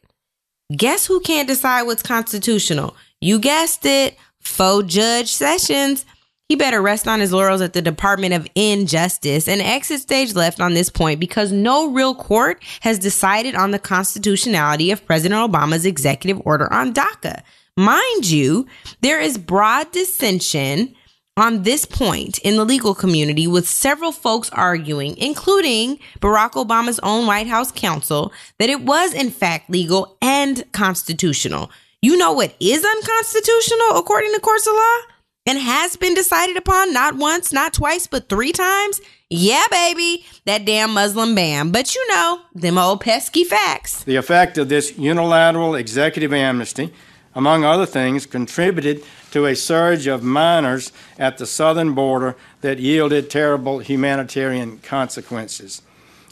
Guess who can't decide what's constitutional? You guessed it, faux Judge Sessions. He better rest on his laurels at the Department of Injustice and exit stage left on this point because no real court has decided on the constitutionality of President Obama's executive order on DACA. Mind you, there is broad dissension on this point in the legal community with several folks arguing, including Barack Obama's own White House counsel, that it was in fact legal and constitutional. You know what is unconstitutional according to courts of law and has been decided upon not once, not twice, but three times? Yeah, baby, that damn Muslim ban. But you know, them old pesky facts. The effect of this unilateral executive amnesty, among other things, contributed to a surge of minors at the southern border that yielded terrible humanitarian consequences.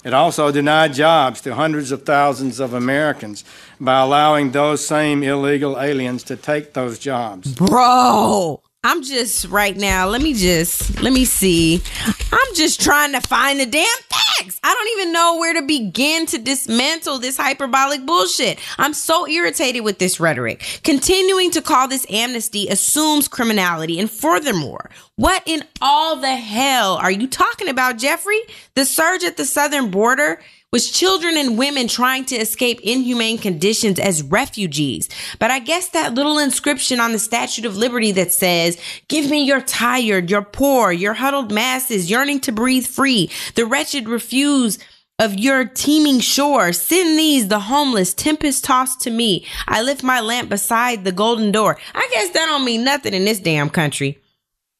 It also denied jobs to hundreds of thousands of Americans by allowing those same illegal aliens to take those jobs. Bro, I'm just right now. Let me just let me see. I'm just trying to find the damn facts. I don't even know where to begin to dismantle this hyperbolic bullshit. I'm so irritated with this rhetoric. Continuing to call this amnesty assumes criminality. And furthermore, what in all the hell are you talking about, Jeffrey? The surge at the southern border was children and women trying to escape inhumane conditions as refugees. But I guess that little inscription on the Statue of Liberty that says, give me your tired, your poor, your huddled masses yearning to breathe free, the wretched refuse of your teeming shore. Send these, the homeless, tempest tossed to me. I lift my lamp beside the golden door. I guess that don't mean nothing in this damn country.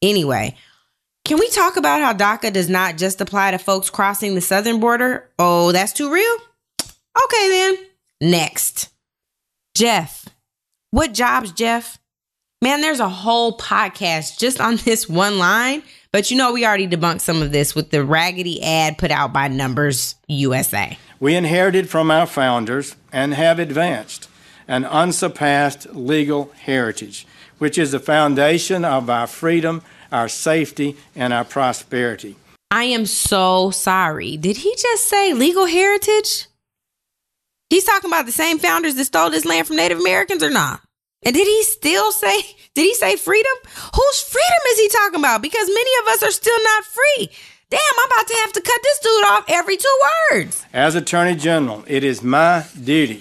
Anyway, can we talk about how DACA does not just apply to folks crossing the southern border? Oh, that's too real? Okay, then. Next. Jeff. What jobs, Jeff? Man, there's a whole podcast just on [LAUGHS] this one line, but you know, we already debunked some of this with the raggedy ad put out by Numbers USA. We inherited from our founders and have advanced an unsurpassed legal heritage, which is the foundation of our freedom our safety, and our prosperity. I am so sorry. Did he just say legal heritage? He's talking about the same founders that stole this land from Native Americans or not? And did he still say, did he say freedom? Whose freedom is he talking about? Because many of us are still not free. Damn, I'm about to have to cut this dude off every two words. As Attorney General, it is my duty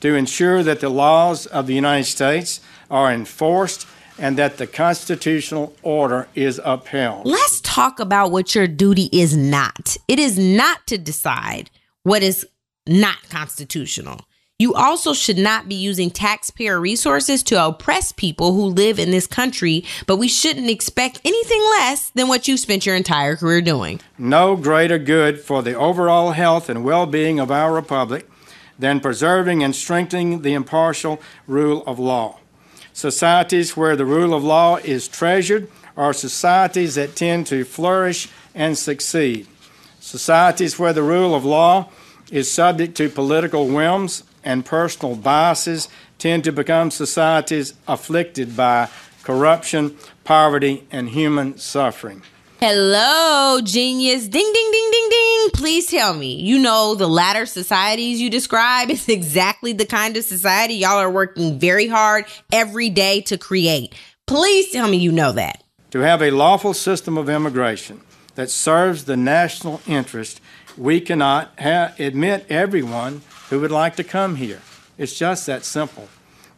to ensure that the laws of the United States are enforced and that the constitutional order is upheld. Let's talk about what your duty is not. It is not to decide what is not constitutional. You also should not be using taxpayer resources to oppress people who live in this country, but we shouldn't expect anything less than what you've spent your entire career doing. No greater good for the overall health and well being of our republic than preserving and strengthening the impartial rule of law. Societies where the rule of law is treasured are societies that tend to flourish and succeed. Societies where the rule of law is subject to political whims and personal biases tend to become societies afflicted by corruption, poverty, and human suffering. Hello, genius. Ding, ding, ding, ding, ding. Please tell me, you know, the latter societies you describe [LAUGHS] is exactly the kind of society y'all are working very hard every day to create. Please tell me you know that. To have a lawful system of immigration that serves the national interest, we cannot ha- admit everyone who would like to come here. It's just that simple.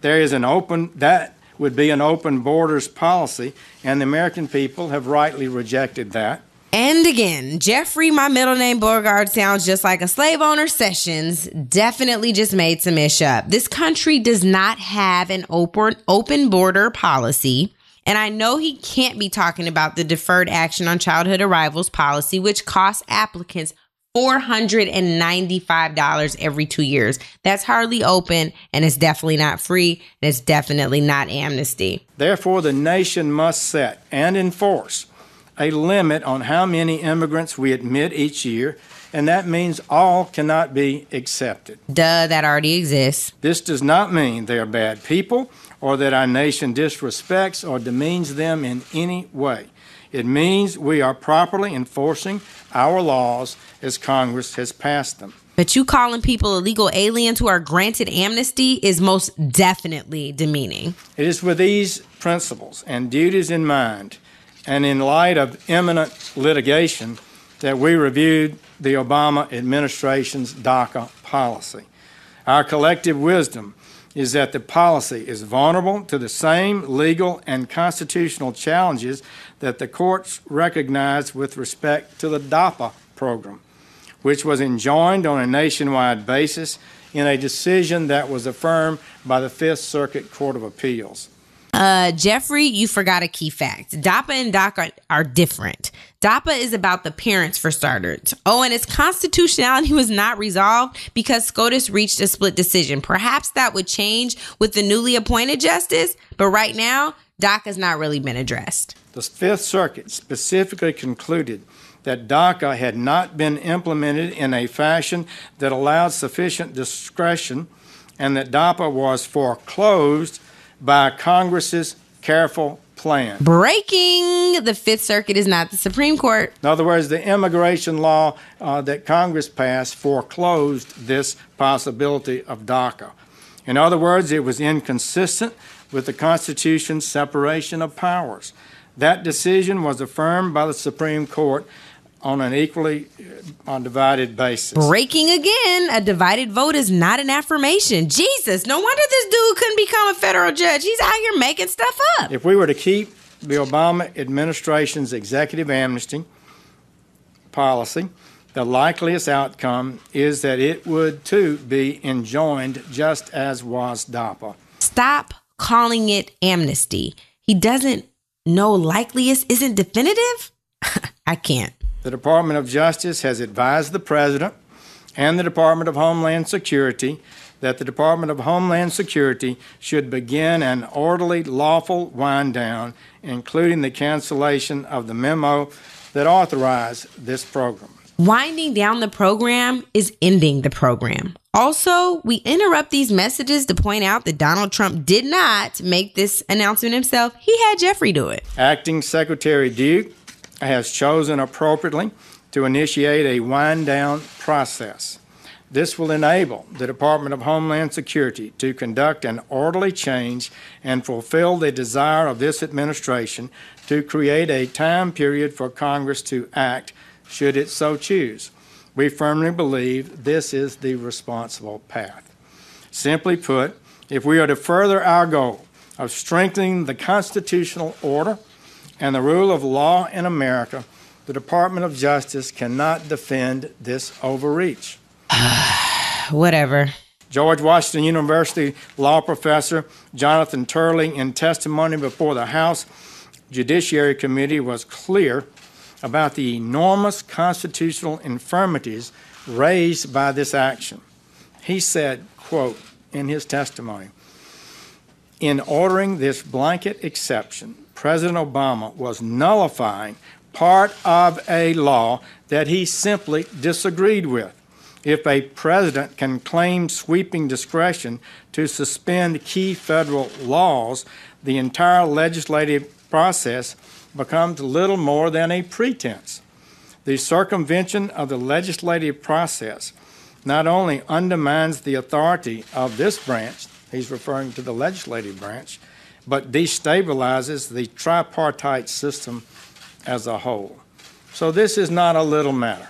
There is an open, that would be an open borders policy, and the American people have rightly rejected that. And again, Jeffrey, my middle name Beauregard sounds just like a slave owner Sessions. Definitely just made some ish up. This country does not have an open open border policy. And I know he can't be talking about the deferred action on childhood arrivals policy, which costs applicants $495 every two years. That's hardly open and it's definitely not free and it's definitely not amnesty. Therefore, the nation must set and enforce a limit on how many immigrants we admit each year, and that means all cannot be accepted. Duh, that already exists. This does not mean they are bad people or that our nation disrespects or demeans them in any way. It means we are properly enforcing our laws as Congress has passed them. But you calling people illegal aliens who are granted amnesty is most definitely demeaning. It is with these principles and duties in mind, and in light of imminent litigation, that we reviewed the Obama administration's DACA policy. Our collective wisdom is that the policy is vulnerable to the same legal and constitutional challenges that the courts recognized with respect to the DAPA program, which was enjoined on a nationwide basis in a decision that was affirmed by the Fifth Circuit Court of Appeals. Uh, Jeffrey, you forgot a key fact. DAPA and DACA are, are different. DAPA is about the parents for starters. Oh, and its constitutionality [LAUGHS] was not resolved because SCOTUS reached a split decision. Perhaps that would change with the newly appointed justice, but right now, DACA's not really been addressed. The Fifth Circuit specifically concluded that DACA had not been implemented in a fashion that allowed sufficient discretion and that DAPA was foreclosed by Congress's careful plan. Breaking! The Fifth Circuit is not the Supreme Court. In other words, the immigration law uh, that Congress passed foreclosed this possibility of DACA. In other words, it was inconsistent with the Constitution's separation of powers. That decision was affirmed by the Supreme Court on an equally uh, undivided basis. Breaking again. A divided vote is not an affirmation. Jesus, no wonder this dude couldn't become a federal judge. He's out here making stuff up. If we were to keep the Obama administration's executive amnesty policy, the likeliest outcome is that it would too be enjoined just as was DAPA. Stop calling it amnesty. He doesn't know likeliest isn't definitive? [LAUGHS] I can't. The Department of Justice has advised the President and the Department of Homeland Security that the Department of Homeland Security should begin an orderly, lawful wind down, including the cancellation of the memo that authorized this program. Winding down the program is ending the program. Also, we interrupt these messages to point out that Donald Trump did not make this announcement himself. He had Jeffrey do it. Acting Secretary Duke has chosen appropriately to initiate a wind down process. This will enable the Department of Homeland Security to conduct an orderly change and fulfill the desire of this administration to create a time period for Congress to act should it so choose. We firmly believe this is the responsible path. Simply put, if we are to further our goal of strengthening the constitutional order and the rule of law in America, the Department of Justice cannot defend this overreach. [SIGHS] Whatever. George Washington University law professor Jonathan Turley, in testimony before the House Judiciary Committee, was clear about the enormous constitutional infirmities raised by this action. He said, quote, in his testimony, in ordering this blanket exception, President Obama was nullifying part of a law that he simply disagreed with. If a president can claim sweeping discretion to suspend key federal laws, the entire legislative process becomes little more than a pretense. The circumvention of the legislative process not only undermines the authority of this branch, he's referring to the legislative branch, but destabilizes the tripartite system as a whole. So this is not a little matter.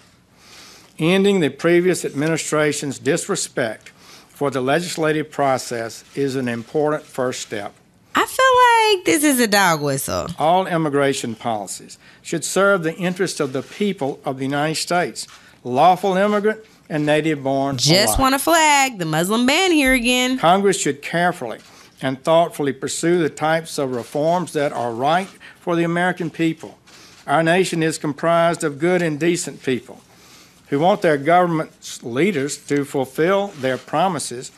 Ending the previous administration's disrespect for the legislative process is an important first step. I feel like this is a dog whistle. All immigration policies should serve the interest of the people of the United States, lawful immigrant and native born. Just want to flag the Muslim ban here again. Congress should carefully and thoughtfully pursue the types of reforms that are right for the American people. Our nation is comprised of good and decent people who want their government's leaders to fulfill their promises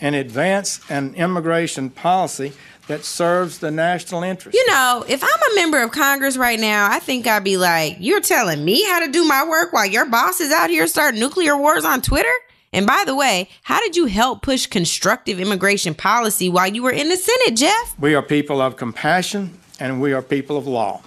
and advance an immigration policy that serves the national interest. You know, if I'm a member of Congress right now, I think I'd be like, you're telling me how to do my work while your boss is out here starting nuclear wars on Twitter? And by the way, how did you help push constructive immigration policy while you were in the Senate, Jeff? We are people of compassion and we are people of law.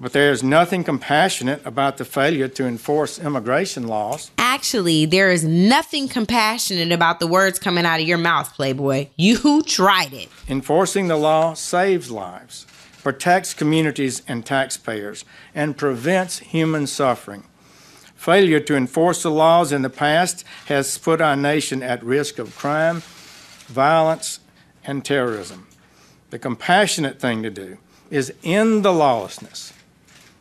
But there is nothing compassionate about the failure to enforce immigration laws. Actually, there is nothing compassionate about the words coming out of your mouth, Playboy. You tried it. Enforcing the law saves lives, protects communities and taxpayers, and prevents human suffering. Failure to enforce the laws in the past has put our nation at risk of crime, violence, and terrorism. The compassionate thing to do is end the lawlessness,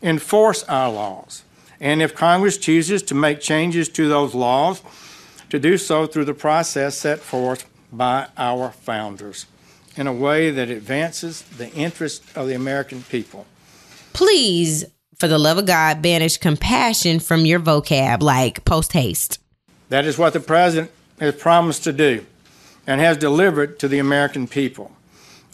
enforce our laws, and if Congress chooses to make changes to those laws, to do so through the process set forth by our founders in a way that advances the interest of the American people. Please for the love of God, banish compassion from your vocab like post haste. That is what the president has promised to do and has delivered to the American people.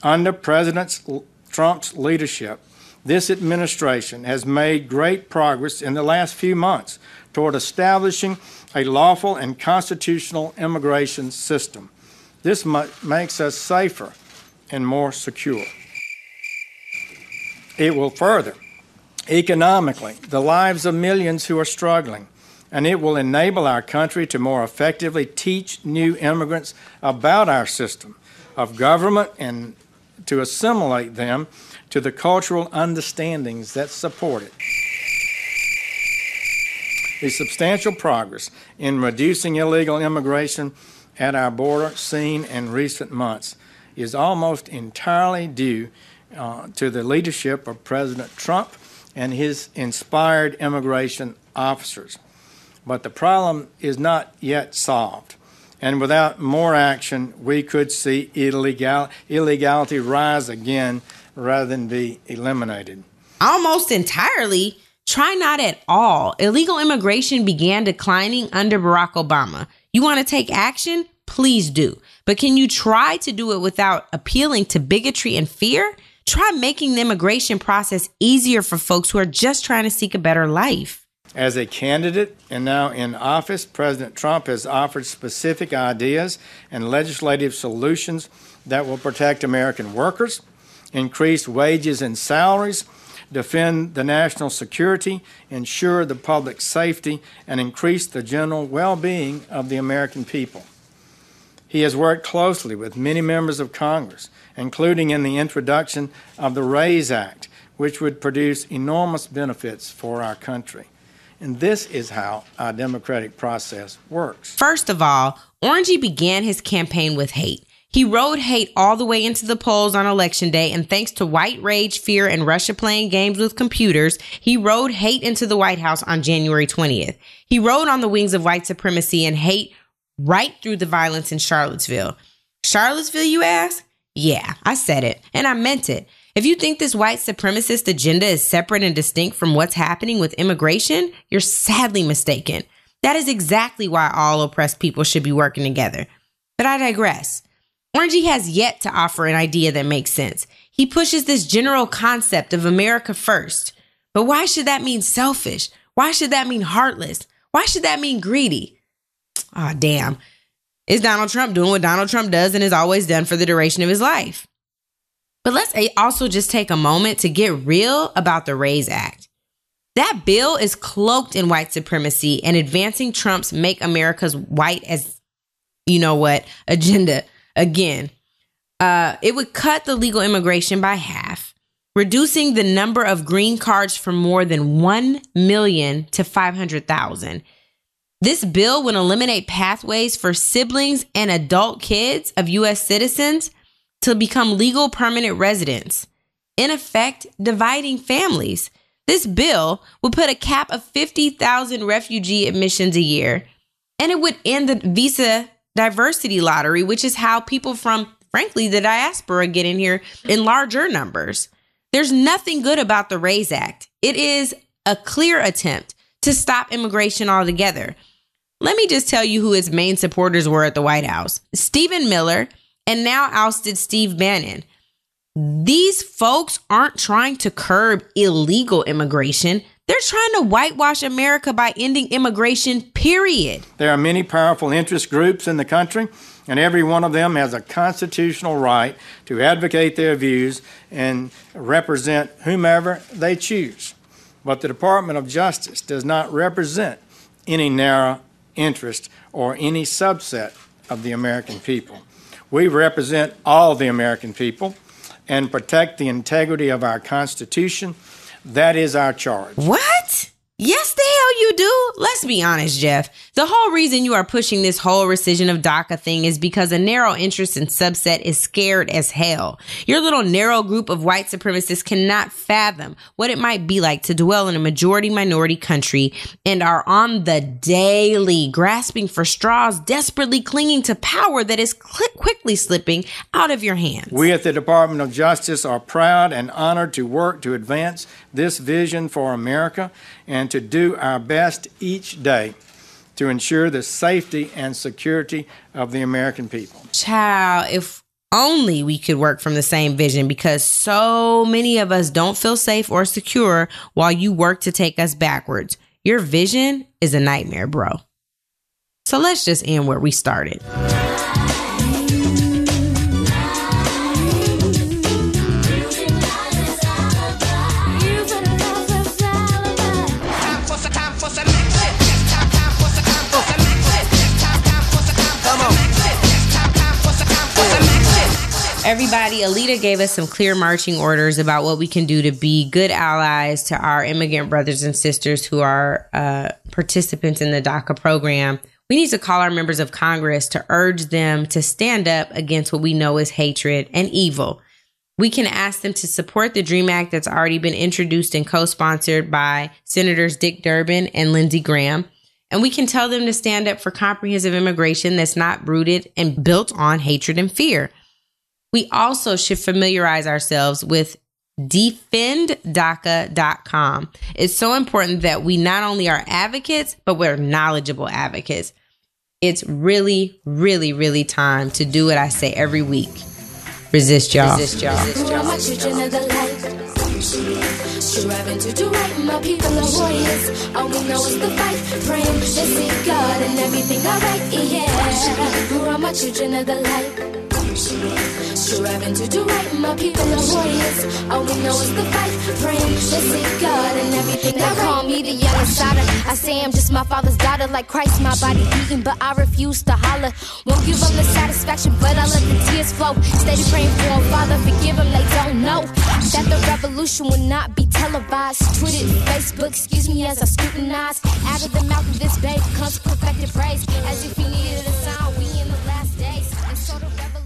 Under President Trump's leadership, this administration has made great progress in the last few months toward establishing a lawful and constitutional immigration system. This makes us safer and more secure. It will further economically the lives of millions who are struggling, and it will enable our country to more effectively teach new immigrants about our system of government and to assimilate them to the cultural understandings that support it. The substantial progress in reducing illegal immigration at our border seen in recent months is almost entirely due uh, to the leadership of President Trump and his inspired immigration officers. But the problem is not yet solved. And without more action, we could see illegal, illegality rise again rather than be eliminated. Almost entirely. Try not at all. Illegal immigration began declining under Barack Obama. You want to take action? Please do. But can you try to do it without appealing to bigotry and fear? Try making the immigration process easier for folks who are just trying to seek a better life. As a candidate and now in office, President Trump has offered specific ideas and legislative solutions that will protect American workers, increase wages and salaries, defend the national security, ensure the public safety, and increase the general well being of the American people. He has worked closely with many members of Congress, including in the introduction of the RAISE Act, which would produce enormous benefits for our country. And this is how our democratic process works. First of all, Orangey began his campaign with hate. He rode hate all the way into the polls on election day, and thanks to white rage, fear, and Russia playing games with computers, he rode hate into the White House on January 20th. He rode on the wings of white supremacy and hate right through the violence in Charlottesville. Charlottesville, you ask? Yeah, I said it, and I meant it. If you think this white supremacist agenda is separate and distinct from what's happening with immigration, you're sadly mistaken. That is exactly why all oppressed people should be working together. But I digress. Orangey has yet to offer an idea that makes sense. He pushes this general concept of America first. But why should that mean selfish? Why should that mean heartless? Why should that mean greedy? Ah, oh, damn. Is Donald Trump doing what Donald Trump does and has always done for the duration of his life? But let's also just take a moment to get real about the RAISE Act. That bill is cloaked in white supremacy and advancing Trump's Make America's White as you know what agenda again. Uh, it would cut the legal immigration by half, reducing the number of green cards from more than 1 million to 500,000 this bill would eliminate pathways for siblings and adult kids of U.S. citizens to become legal permanent residents, in effect, dividing families. This bill would put a cap of 50,000 refugee admissions a year, and it would end the visa diversity lottery, which is how people from, frankly, the diaspora get in here in larger numbers. There's nothing good about the RAISE Act. It is a clear attempt to stop immigration altogether. Let me just tell you who his main supporters were at the White House Stephen Miller and now ousted Steve Bannon. These folks aren't trying to curb illegal immigration. They're trying to whitewash America by ending immigration, period. There are many powerful interest groups in the country, and every one of them has a constitutional right to advocate their views and represent whomever they choose. But the Department of Justice does not represent any narrow interest or any subset of the American people. We represent all the American people and protect the integrity of our Constitution. That is our charge. What? Yes, the hell you do. Let's be honest, Jeff. The whole reason you are pushing this whole rescission of DACA thing is because a narrow interest and subset is scared as hell. Your little narrow group of white supremacists cannot fathom what it might be like to dwell in a majority minority country and are on the daily grasping for straws, desperately clinging to power that is cl- quickly slipping out of your hands. We at the Department of Justice are proud and honored to work to advance this vision for America and to do our best each day to ensure the safety and security of the American people. Child, if only we could work from the same vision because so many of us don't feel safe or secure while you work to take us backwards. Your vision is a nightmare, bro. So let's just end where we started. Everybody, Alida gave us some clear marching orders about what we can do to be good allies to our immigrant brothers and sisters who are uh, participants in the DACA program. We need to call our members of Congress to urge them to stand up against what we know is hatred and evil. We can ask them to support the DREAM Act that's already been introduced and co sponsored by Senators Dick Durbin and Lindsey Graham. And we can tell them to stand up for comprehensive immigration that's not rooted and built on hatred and fear. We also should familiarize ourselves with defenddaca.com. It's so important that we not only are advocates, but we're knowledgeable advocates. It's really, really, really time to do what I say every week. Resist y'all. Resist y'all. Resist y'all. Striving to do right, my people are warriors. All we know is the fight, praying to see God and everything alright. Yeah, we're all my children of the light. Striving to do right, my people are warriors. All we know is the fight, praying to see God and everything. They call me the young insider. I say I'm just my father's daughter, like Christ, my body beating, but I refuse to holler. Won't give them the satisfaction, but I let the tears flow. Steady praying for a Father, forgive them, they don't know that the revolution will not be televised. Twitter, Facebook, excuse me as I scrutinize. Out of the mouth of this babe comes perfected praise, as if he needed a sign. We in the last days, and so the revolution